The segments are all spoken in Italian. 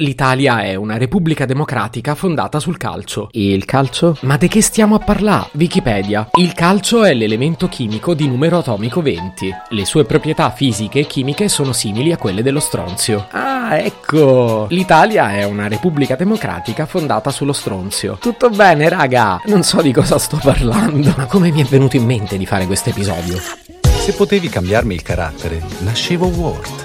L'Italia è una repubblica democratica fondata sul calcio. E il calcio? Ma di che stiamo a parlare? Wikipedia. Il calcio è l'elemento chimico di numero atomico 20. Le sue proprietà fisiche e chimiche sono simili a quelle dello stronzio. Ah, ecco! L'Italia è una repubblica democratica fondata sullo stronzio. Tutto bene, raga? Non so di cosa sto parlando. Ma come mi è venuto in mente di fare questo episodio? Se potevi cambiarmi il carattere, nascevo Ward.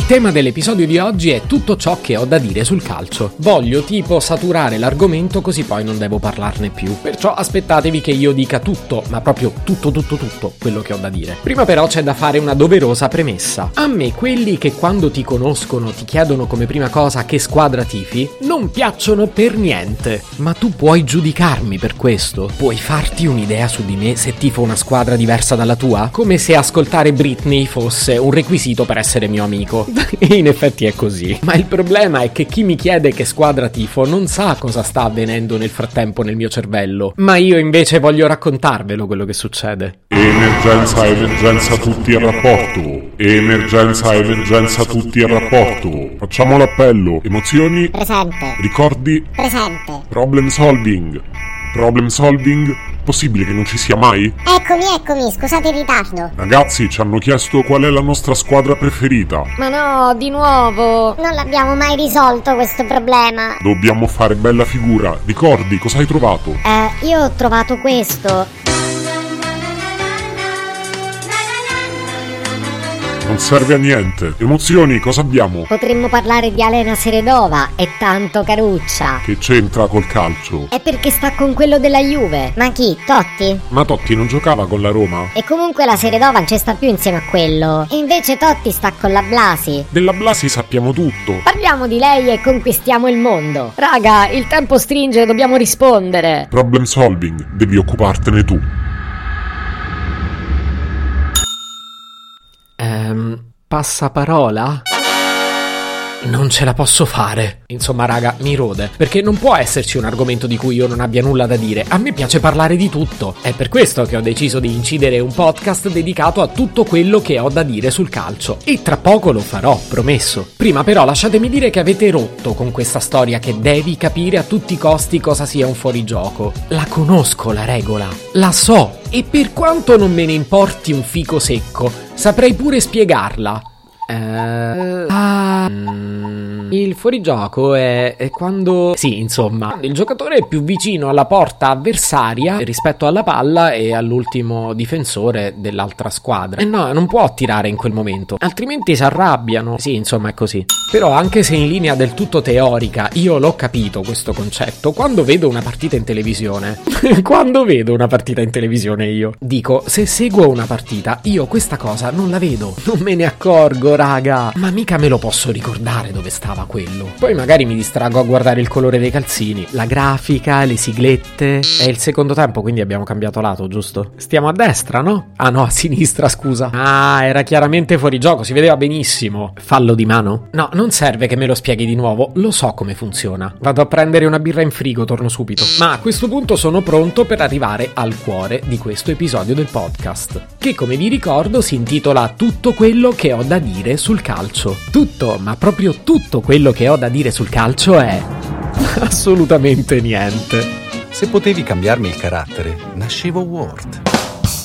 tema dell'episodio di oggi è tutto ciò che ho da dire sul calcio. Voglio tipo saturare l'argomento così poi non devo parlarne più. Perciò aspettatevi che io dica tutto, ma proprio tutto tutto tutto quello che ho da dire. Prima però c'è da fare una doverosa premessa. A me quelli che quando ti conoscono ti chiedono come prima cosa che squadra tifi, non piacciono per niente. Ma tu puoi giudicarmi per questo? Puoi farti un'idea su di me se tifo una squadra diversa dalla tua? Come se ascoltare Britney fosse un requisito per essere mio amico. e in effetti è così. Ma il problema è che chi mi chiede che squadra tifo non sa cosa sta avvenendo nel frattempo nel mio cervello. Ma io invece voglio raccontarvelo quello che succede. Emergenza, emergenza, tutti al rapporto. Emergenza, emergenza, tutti al rapporto. Facciamo l'appello. Emozioni. Presente. Ricordi. Presente. Problem solving. Problem solving? Possibile che non ci sia mai? Eccomi, eccomi, scusate il ritardo. Ragazzi, ci hanno chiesto qual è la nostra squadra preferita. Ma no, di nuovo. Non l'abbiamo mai risolto questo problema. Dobbiamo fare bella figura. Ricordi, cosa hai trovato? Eh, io ho trovato questo. Non serve a niente. Emozioni, cosa abbiamo? Potremmo parlare di Elena Seredova e tanto Caruccia. Che c'entra col calcio? È perché sta con quello della Juve. Ma chi? Totti? Ma Totti non giocava con la Roma? E comunque la Seredova non ci sta più insieme a quello. E invece Totti sta con la Blasi. Della Blasi sappiamo tutto. Parliamo di lei e conquistiamo il mondo. Raga, il tempo stringe, dobbiamo rispondere. Problem solving, devi occupartene tu. Ehm, passaparola? Non ce la posso fare. Insomma, raga, mi rode. Perché non può esserci un argomento di cui io non abbia nulla da dire. A me piace parlare di tutto. È per questo che ho deciso di incidere un podcast dedicato a tutto quello che ho da dire sul calcio. E tra poco lo farò, promesso. Prima però lasciatemi dire che avete rotto con questa storia che devi capire a tutti i costi cosa sia un fuorigioco. La conosco la regola. La so. E per quanto non me ne importi un fico secco, saprei pure spiegarla. Eh, ah, mm, il fuorigioco è, è quando. Sì, insomma, il giocatore è più vicino alla porta avversaria rispetto alla palla e all'ultimo difensore dell'altra squadra. E no, non può tirare in quel momento, altrimenti si arrabbiano. Sì, insomma, è così. Però, anche se in linea del tutto teorica, io l'ho capito questo concetto. Quando vedo una partita in televisione, quando vedo una partita in televisione, io dico: se seguo una partita, io questa cosa non la vedo, non me ne accorgo raga. Ma mica me lo posso ricordare dove stava quello. Poi magari mi distraggo a guardare il colore dei calzini, la grafica, le siglette. È il secondo tempo, quindi abbiamo cambiato lato, giusto? Stiamo a destra, no? Ah no, a sinistra, scusa. Ah, era chiaramente fuori gioco, si vedeva benissimo. Fallo di mano? No, non serve che me lo spieghi di nuovo, lo so come funziona. Vado a prendere una birra in frigo, torno subito. Ma a questo punto sono pronto per arrivare al cuore di questo episodio del podcast, che come vi ricordo si intitola Tutto quello che ho da dire sul calcio. Tutto, ma proprio tutto quello che ho da dire sul calcio è assolutamente niente. Se potevi cambiarmi il carattere, nascevo Ward.